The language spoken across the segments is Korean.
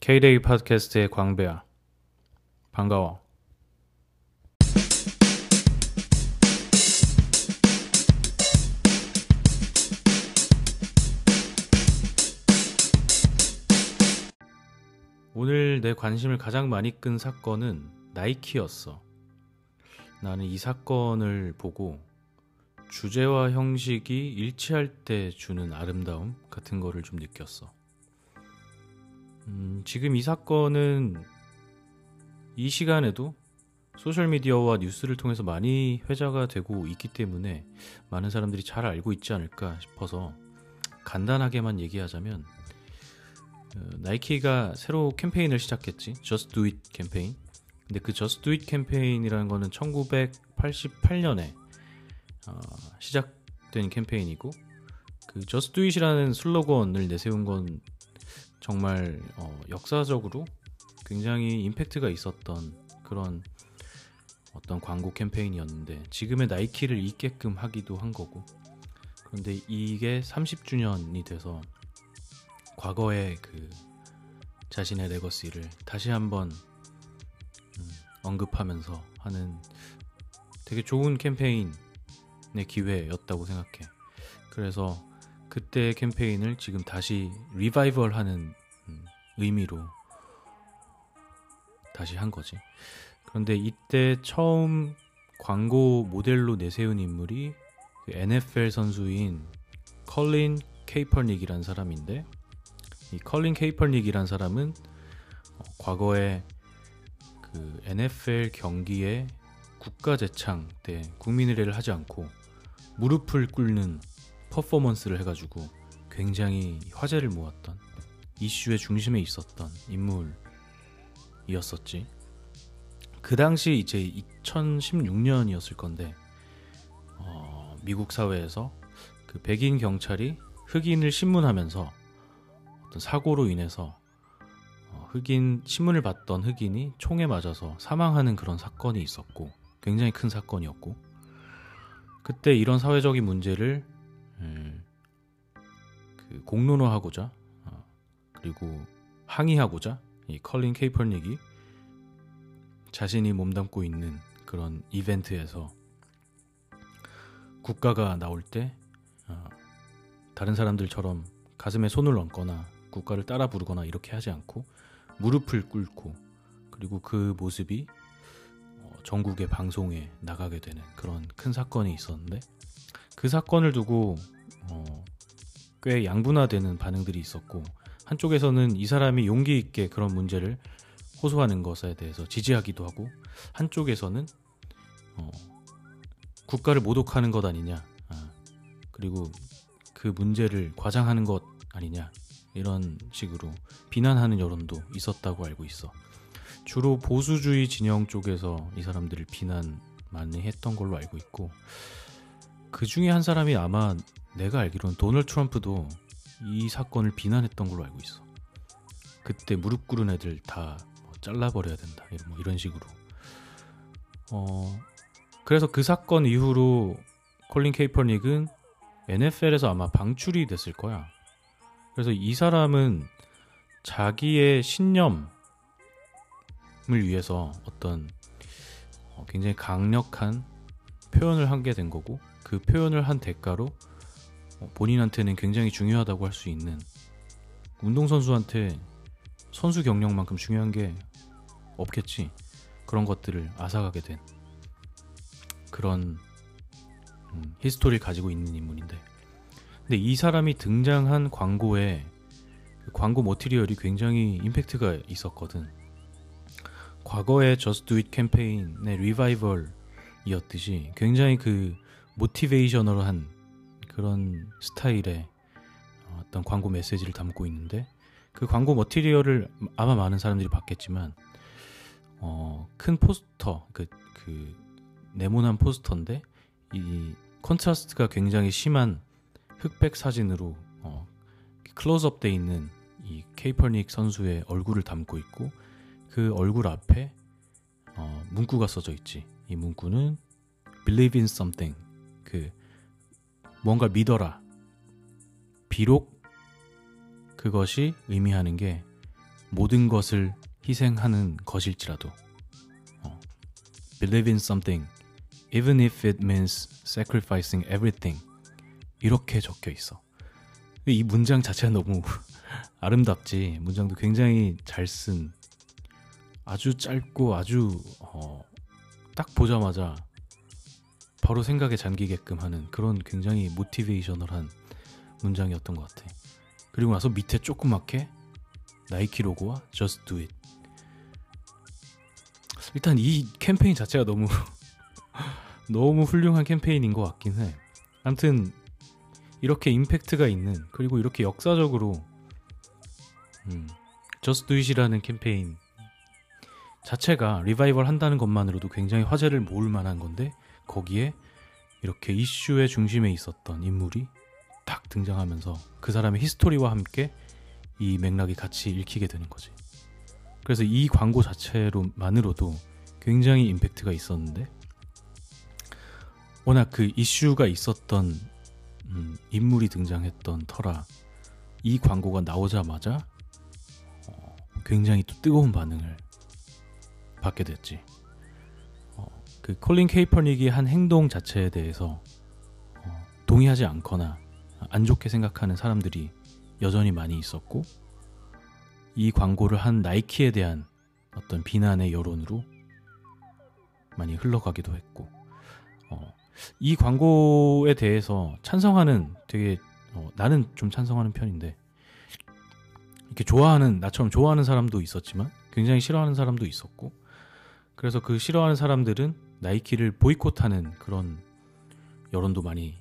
K-데이 팟캐스트의 광배야. 반가워. 오늘 내 관심을 가장 많이 끈 사건은 나이키였어. 나는 이 사건을 보고 주제와 형식이 일치할 때 주는 아름다움 같은 거를 좀 느꼈어. 음, 지금 이 사건은 이 시간에도 소셜미디어와 뉴스를 통해서 많이 회자가 되고 있기 때문에 많은 사람들이 잘 알고 있지 않을까 싶어서 간단하게만 얘기하자면 어, 나이키가 새로 캠페인을 시작했지. Just Do It 캠페인. 근데 그 Just Do It 캠페인이라는 거는 1988년에 어, 시작된 캠페인이고 그 Just Do It이라는 슬로건을 내세운 건 정말 어, 역사적으로 굉장히 임팩트가 있었던 그런 어떤 광고 캠페인이었는데 지금의 나이키를 있게끔 하기도 한 거고 그런데 이게 30주년이 돼서 과거의 그 자신의 레거시를 다시 한번 음, 언급하면서 하는 되게 좋은 캠페인의 기회였다고 생각해. 그래서 그때 캠페인을 지금 다시 리바이벌하는 음, 의미로 다시 한 거지. 그런데 이때 처음 광고 모델로 내세운 인물이 그 NFL 선수인 컬린 케이퍼닉이라는 사람인데 이 컬린 케이퍼닉이라는 사람은 어, 과거에 그 NFL 경기에 국가 재창 때 국민 의례를 하지 않고 무릎을 꿇는 퍼포먼스를 해가지고 굉장히 화제를 모았던 이슈의 중심에 있었던 인물이었었지. 그 당시 이제 2016년이었을 건데 어, 미국 사회에서 그 백인 경찰이 흑인을 신문하면서 어떤 사고로 인해서 어, 흑인 신문을 봤던 흑인이 총에 맞아서 사망하는 그런 사건이 있었고 굉장히 큰 사건이었고 그때 이런 사회적인 문제를 음, 그 공론화하고자 어, 그리고 항의하고자 이 컬린 케이퍼닉이 자신이 몸담고 있는 그런 이벤트에서 국가가 나올 때 어, 다른 사람들처럼 가슴에 손을 얹거나 국가를 따라 부르거나 이렇게 하지 않고 무릎을 꿇고 그리고 그 모습이 어, 전국의 방송에 나가게 되는 그런 큰 사건이 있었는데 그 사건을 두고 어, 꽤 양분화되는 반응들이 있었고 한쪽에서는 이 사람이 용기 있게 그런 문제를 호소하는 것에 대해서 지지하기도 하고 한쪽에서는 어, 국가를 모독하는 것 아니냐 아, 그리고 그 문제를 과장하는 것 아니냐 이런 식으로 비난하는 여론도 있었다고 알고 있어. 주로 보수주의 진영 쪽에서 이 사람들을 비난 많이 했던 걸로 알고 있고 그 중에 한 사람이 아마 내가 알기로는 도널드 트럼프도 이 사건을 비난했던 걸로 알고 있어. 그때 무릎 꿇은 애들 다 뭐 잘라버려야 된다. 뭐 이런 식으로. 어, 그래서 그 사건 이후로 콜린 케이퍼닉은 NFL에서 아마 방출이 됐을 거야. 그래서 이 사람은 자기의 신념을 위해서 어떤 어, 굉장히 강력한 표현을 하게 된 거고 그 표현을 한 대가로 어, 본인한테는 굉장히 중요하다고 할 수 있는 운동선수한테 선수 경력만큼 중요한 게 없겠지 그런 것들을 앗아가게 된 그런 음, 히스토리를 가지고 있는 인물인데 근데 이 사람이 등장한 광고에 그 광고 머티리얼이 굉장히 임팩트가 있었거든. 과거의 Just Do It 캠페인의 리바이벌이었듯이 굉장히 그 모티베이셔널한 그런 스타일의 어떤 광고 메시지를 담고 있는데 그 광고 material을 아마 많은 사람들이 봤겠지만 어, 큰 포스터 그, 그 네모난 포스터인데 이 컨트라스트가 굉장히 심한 흑백 사진으로 어, 클로즈업 돼 있는 이 케이퍼닉 선수의 얼굴을 담고 있고 그 얼굴 앞에 어, 문구가 써져 있지. 이 문구는 believe in something 그 뭔가 믿어라. 비록 그것이 의미하는 게 모든 것을 희생하는 것일지라도 어, believe in something even if it means sacrificing everything 이렇게 적혀 있어. 이 문장 자체가 너무 아름답지. 문장도 굉장히 잘 쓴 아주 짧고 아주 어, 딱 보자마자 바로 생각에 잠기게끔 하는 그런 굉장히 모티베이셔널한 문장이었던 것 같아. 그리고 나서 밑에 조그맣게 나이키 로고와 Just Do It. 일단 이 캠페인 자체가 너무 너무 훌륭한 캠페인인 것 같긴 해. 아무튼 이렇게 임팩트가 있는 그리고 이렇게 역사적으로 음, Just Do It이라는 캠페인 자체가 리바이벌 한다는 것만으로도 굉장히 화제를 모을 만한 건데 거기에 이렇게 이슈의 중심에 있었던 인물이 딱 등장하면서 그 사람의 히스토리와 함께 이 맥락이 같이 읽히게 되는 거지. 그래서 이 광고 자체로만으로도 굉장히 임팩트가 있었는데 워낙 그 이슈가 있었던 음, 인물이 등장했던 터라 이 광고가 나오자마자 어, 굉장히 또 뜨거운 반응을 받게 됐지. 어, 그 콜린 케이퍼닉이 한 행동 자체에 대해서 어, 동의하지 않거나 안 좋게 생각하는 사람들이 여전히 많이 있었고 이 광고를 한 나이키에 대한 어떤 비난의 여론으로 많이 흘러가기도 했고 어, 이 광고에 대해서 찬성하는 되게 어, 나는 좀 찬성하는 편인데 이렇게 좋아하는 나처럼 좋아하는 사람도 있었지만 굉장히 싫어하는 사람도 있었고 그래서 그 싫어하는 사람들은 나이키를 보이콧하는 그런 여론도 많이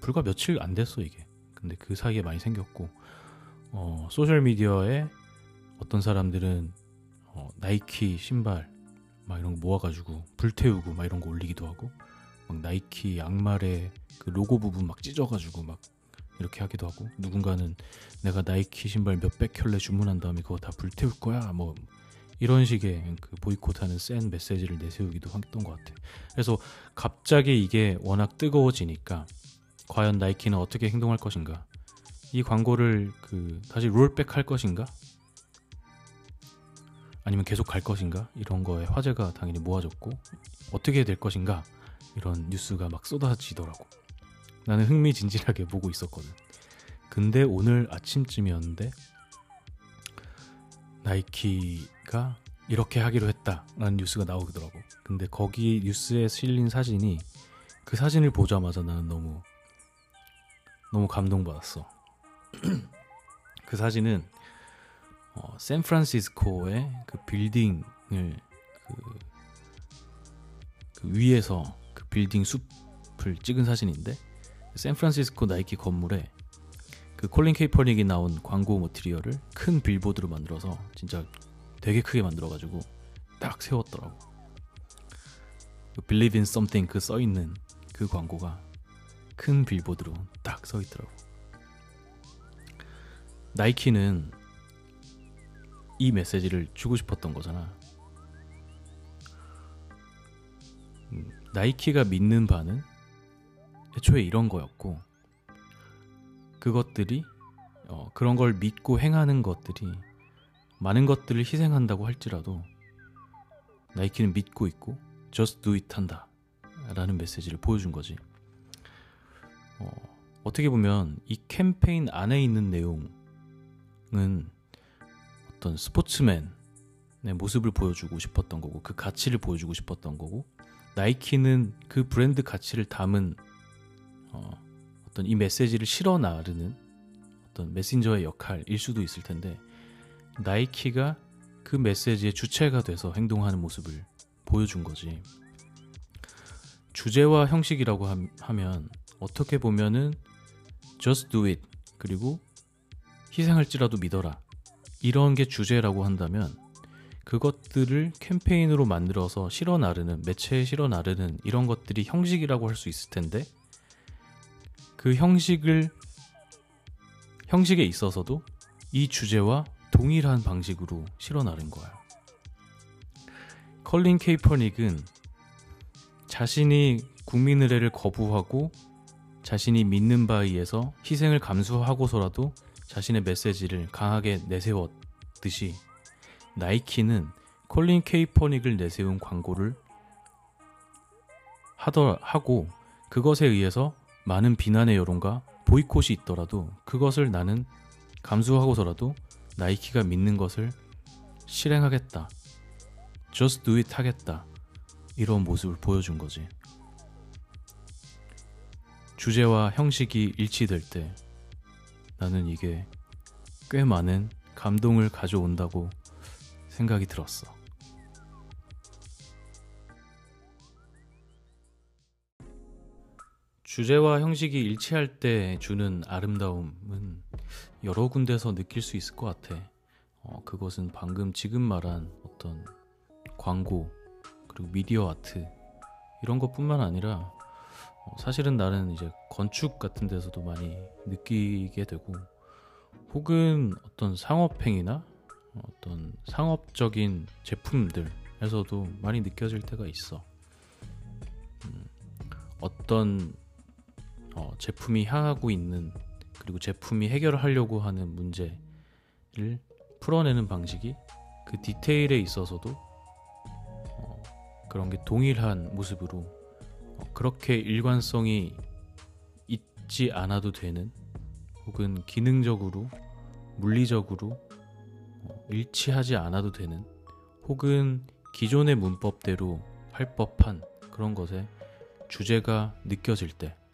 불과 며칠 안 됐어 이게. 근데 그 사이에 많이 생겼고 어, 소셜 미디어에 어떤 사람들은 어, 나이키 신발 막 이런 거 모아가지고 불태우고 막 이런 거 올리기도 하고 막 나이키 양말에 그 로고 부분 막 찢어가지고 막 이렇게 하기도 하고 누군가는 내가 나이키 신발 몇백 켤레 주문한 다음에 그거 다 불태울 거야 뭐 이런 식의 그 보이콧하는 센 메시지를 내세우기도 했던 것 같아요. 그래서 갑자기 이게 워낙 뜨거워지니까 과연 나이키는 어떻게 행동할 것인가? 이 광고를 그 다시 롤백 할 것인가? 아니면 계속 갈 것인가? 이런 거에 화제가 당연히 모아졌고 어떻게 될 것인가? 이런 뉴스가 막 쏟아지더라고. 나는 흥미진진하게 보고 있었거든. 근데 오늘 아침쯤이었는데 나이키가 이렇게 하기로 했다라는 뉴스가 나오더라고. 근데 거기 뉴스에 실린 사진이 그 사진을 보자마자 나는 너무 너무 감동받았어. 그 사진은 어, 샌프란시스코의 그 빌딩을 그, 그 위에서 그 빌딩 숲을 찍은 사진인데 샌프란시스코 나이키 건물에 그 콜린 케이퍼닉이 나온 광고 머티리얼을 큰 빌보드로 만들어서 진짜 되게 크게 만들어가지고 딱 세웠더라고. 그 Believe in something 그 써있는 그 광고가 큰 빌보드로 딱 써있더라고. 나이키는 이 메시지를 주고 싶었던 거잖아. 음, 나이키가 믿는 바는 애초에 이런 거였고 그것들이 어, 그런 걸 믿고 행하는 것들이 많은 것들을 희생한다고 할지라도 나이키는 믿고 있고 just do it 한다 라는 메시지를 보여준 거지. 어, 어떻게 보면 이 캠페인 안에 있는 내용은 어떤 스포츠맨의 모습을 보여주고 싶었던 거고 그 가치를 보여주고 싶었던 거고 나이키는 그 브랜드 가치를 담은 어, 어떤 이 메시지를 실어 나르는 어떤 메신저의 역할일 수도 있을 텐데 나이키가 그 메시지의 주체가 돼서 행동하는 모습을 보여준 거지. 주제와 형식이라고 하면 어떻게 보면은 just do it 그리고 희생할지라도 믿어라 이런 게 주제라고 한다면 그것들을 캠페인으로 만들어서 실어 나르는 매체에 실어 나르는 이런 것들이 형식이라고 할 수 있을 텐데 그 형식을 형식에 있어서도 이 주제와 동일한 방식으로 실어 나른 거야. 컬린 케이퍼닉은 자신이 국민의례를 거부하고 자신이 믿는 바에 의해서 희생을 감수하고서라도 자신의 메시지를 강하게 내세웠던 듯이 나이키는 콜린 케이퍼닉을 내세운 광고를 하더 하고 그것에 의해서 많은 비난의 여론과 보이콧이 있더라도 그것을 나는 감수하고서라도 나이키가 믿는 것을 실행하겠다. just do it 하겠다. 이런 모습을 보여준 거지. 주제와 형식이 일치될 때 나는 이게 꽤 많은 감동을 가져온다고 생각이 들었어. 주제와 형식이 일치할 때 주는 아름다움은 여러 군데서 느낄 수 있을 것 같아. 어, 그것은 방금 지금 말한 어떤 광고 그리고 미디어 아트 이런 것 뿐만 아니라 어, 사실은 나는 이제 건축 같은 데서도 많이 느끼게 되고 혹은 어떤 상업행위나 어떤 상업적인 제품들에서도 많이 느껴질 때가 있어. 음, 어떤 어, 제품이 향하고 있는 그리고 제품이 해결하려고 하는 문제를 풀어내는 방식이 그 디테일에 있어서도 어, 그런 게 동일한 모습으로 어, 그렇게 일관성이 있지 않아도 되는 혹은 기능적으로 물리적으로 어, 일치하지 않아도 되는 혹은 기존의 문법대로 할 법한 그런 것에 주제가 느껴질 때 어,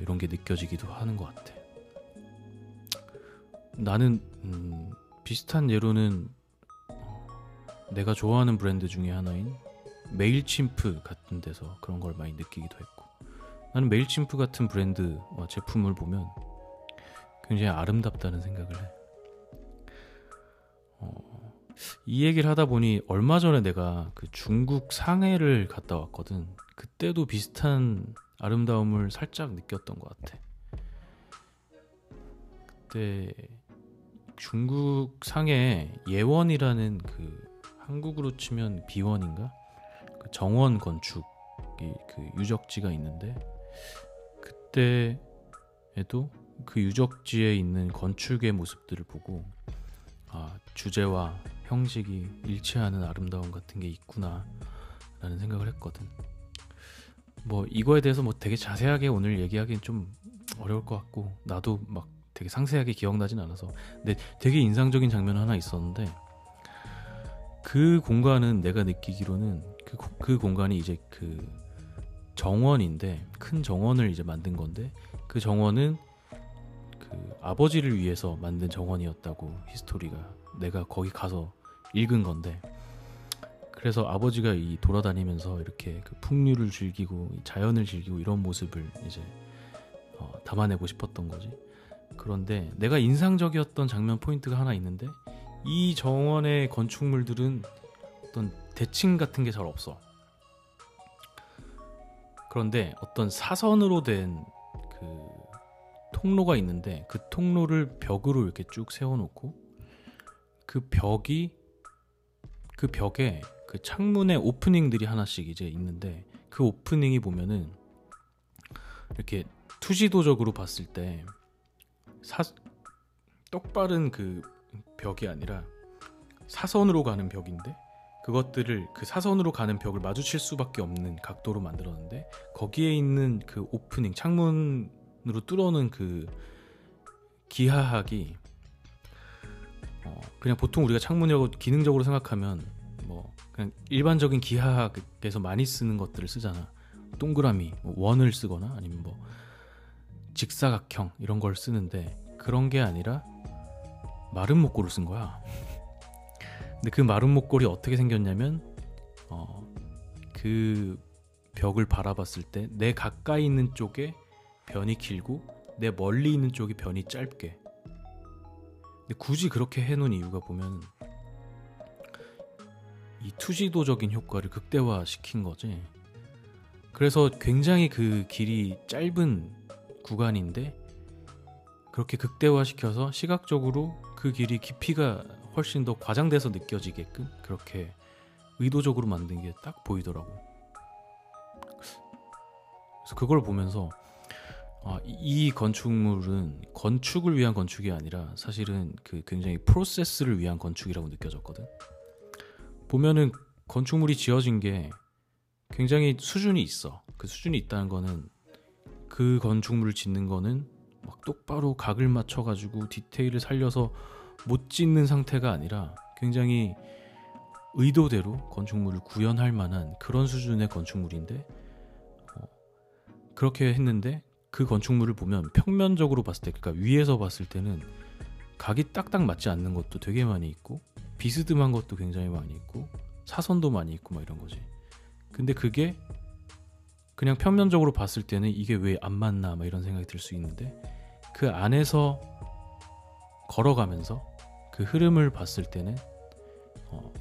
이런 게 느껴지기도 하는 것 같아. 나는 음, 비슷한 예로는 어, 내가 좋아하는 브랜드 중에 하나인 Mailchimp 같은 데서 그런 걸 많이 느끼기도 했고 나는 Mailchimp 같은 브랜드 제품을 보면 굉장히 아름답다는 생각을 해. 어, 이 얘기를 하다 보니 얼마 전에 내가 그 중국 상해를 갔다 왔거든. 그때도 비슷한 아름다움을 살짝 느꼈던 것 같아. 그때 중국 상해 예원이라는 그 한국으로 치면 비원인가? 그 정원 건축이 그 유적지가 있는데 그때에도 그 유적지에 있는 건축의 모습들을 보고 아 주제와 형식이 일치하는 아름다움 같은 게 있구나 라는 생각을 했거든. 뭐 이거에 대해서 뭐 되게 자세하게 오늘 얘기하기는 좀 어려울 것 같고 나도 막 되게 상세하게 기억나진 않아서. 근데 되게 인상적인 장면 하나 있었는데 그 공간은 내가 느끼기로는 그, 그 공간이 이제 그 정원인데 큰 정원을 이제 만든 건데 그 정원은 그 아버지를 위해서 만든 정원이었다고 히스토리가 내가 거기 가서 읽은 건데 그래서 아버지가 이 돌아다니면서 이렇게 그 풍류를 즐기고 자연을 즐기고 이런 모습을 이제 어, 담아내고 싶었던 거지. 그런데 내가 인상적이었던 장면 포인트가 하나 있는데 이 정원의 건축물들은 어떤 대칭 같은 게 잘 없어. 그런데 어떤 사선으로 된 그 통로가 있는데 그 통로를 벽으로 이렇게 쭉 세워놓고 그 벽이 그 벽에 그 창문에 오프닝들이 하나씩 이제 있는데 그 오프닝이 보면은 이렇게 투시도적으로 봤을 때 사, 똑바른 그 벽이 아니라 사선으로 가는 벽인데 그것들을 그 사선으로 가는 벽을 마주칠 수밖에 없는 각도로 만들었는데 거기에 있는 그 오프닝 창문으로 뚫어놓은 그 기하학이 어 그냥 보통 우리가 창문이라고 기능적으로 생각하면 뭐 그냥 일반적인 기하학에서 많이 쓰는 것들을 쓰잖아. 동그라미, 뭐 원을 쓰거나 아니면 뭐 직사각형 이런 걸 쓰는데 그런 게 아니라 목골을 쓴 거야. 근데 그 목골이 어떻게 생겼냐면 어, 그 벽을 바라봤을 때 내 가까이 있는 쪽에 변이 길고 내 멀리 있는 쪽이 변이 짧게. 근데 굳이 그렇게 해놓은 이유가 보면 이 투지도적인 효과를 극대화시킨 거지. 그래서 굉장히 그 길이 짧은 구간인데 그렇게 극대화시켜서 시각적으로 그 길이 깊이가 훨씬 더 과장돼서 느껴지게끔 그렇게 의도적으로 만든 게 딱 보이더라고. 그래서 그걸 보면서 아, 이 건축물은 건축을 위한 건축이 아니라 사실은 그 굉장히 프로세스를 위한 건축이라고 느껴졌거든. 보면은 건축물이 지어진 게 굉장히 수준이 있어. 그 수준이 있다는 거는 그 건축물을 짓는 거는 막 똑바로 각을 맞춰가지고 디테일을 살려서 못 짓는 상태가 아니라 굉장히 의도대로 건축물을 구현할 만한 그런 수준의 건축물인데 어, 그렇게 했는데 그 건축물을 보면 평면적으로 봤을 때 그러니까 위에서 봤을 때는 각이 딱딱 맞지 않는 것도 되게 많이 있고 비스듬한 것도 굉장히 많이 있고 사선도 많이 있고 막 이런 거지. 근데 그게 그냥 평면적으로 봤을 때는 이게 왜 안 맞나 막 이런 생각이 들 수 있는데 그 안에서 걸어가면서 그 흐름을 봤을 때는 어,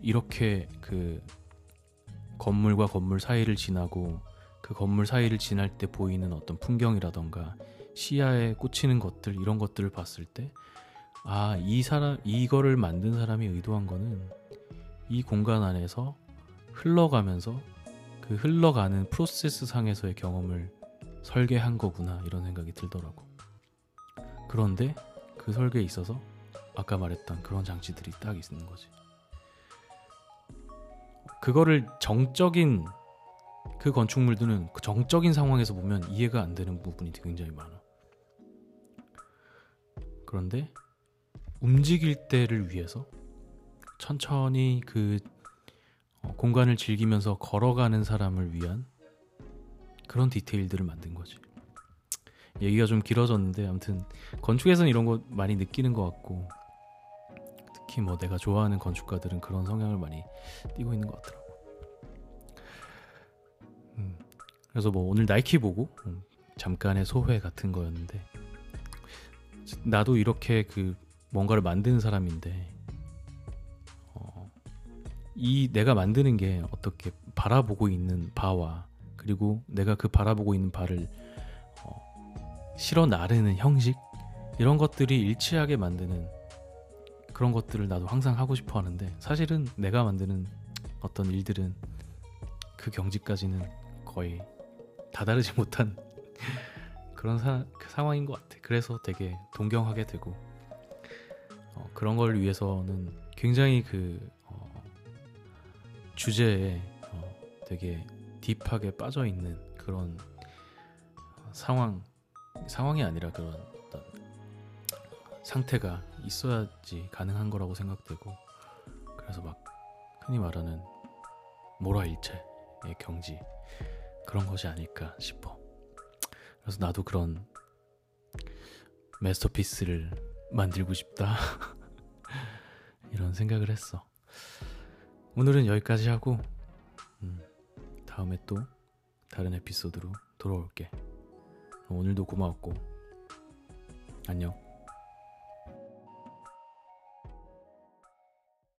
이렇게 그 건물과 건물 사이를 지나고 그 건물 사이를 지날 때 보이는 어떤 풍경이라던가 시야에 꽂히는 것들 이런 것들을 봤을 때 아, 이 사람 이거를 만든 사람이 의도한 거는 이 공간 안에서 흘러가면서 그 흘러가는 프로세스 상에서의 경험을 설계한 거구나 이런 생각이 들더라고. 그런데 그 설계에 있어서 아까 말했던 그런 장치들이 딱 있는 거지. 그거를 정적인 그 건축물들은 그 정적인 상황에서 보면 이해가 안 되는 부분이 굉장히 많아. 그런데 움직일 때를 위해서 천천히 그 어, 공간을 즐기면서 걸어가는 사람을 위한 그런 디테일들을 만든 거지. 얘기가 좀 길어졌는데 아무튼 건축에서는 이런 거 많이 느끼는 것 같고 특히 뭐 내가 좋아하는 건축가들은 그런 성향을 많이 띠고 있는 것 같더라고. 음, 그래서 뭐 오늘 나이키 보고 음, 잠깐의 소회 같은 거였는데 나도 이렇게 그 뭔가를 만드는 사람인데 어, 이 내가 만드는 게 어떻게 바라보고 있는 바와 그리고 내가 그 바라보고 있는 바를 어, 실어 나르는 형식 이런 것들이 일치하게 만드는 그런 것들을 나도 항상 하고 싶어 하는데 사실은 내가 만드는 어떤 일들은 그 경지까지는 거의 다다르지 못한 그런 사, 그 상황인 것 같아. 그래서 되게 동경하게 되고 어, 그런 걸 위해서는 굉장히 그 어, 주제에 어, 되게 딥하게 빠져 있는 그런 상황 상황이 아니라 그런 어떤 상태가 있어야지 가능한 거라고 생각되고 그래서 막 흔히 말하는 모라일체의 경지 그런 것이 아닐까 싶어. 그래서 나도 그런 메스터피스를 만들고 싶다. 이런 생각을 했어. 오늘은 여기까지 하고 음, 다음에 또 다른 에피소드로 돌아올게. 오늘도 고마웠고 안녕.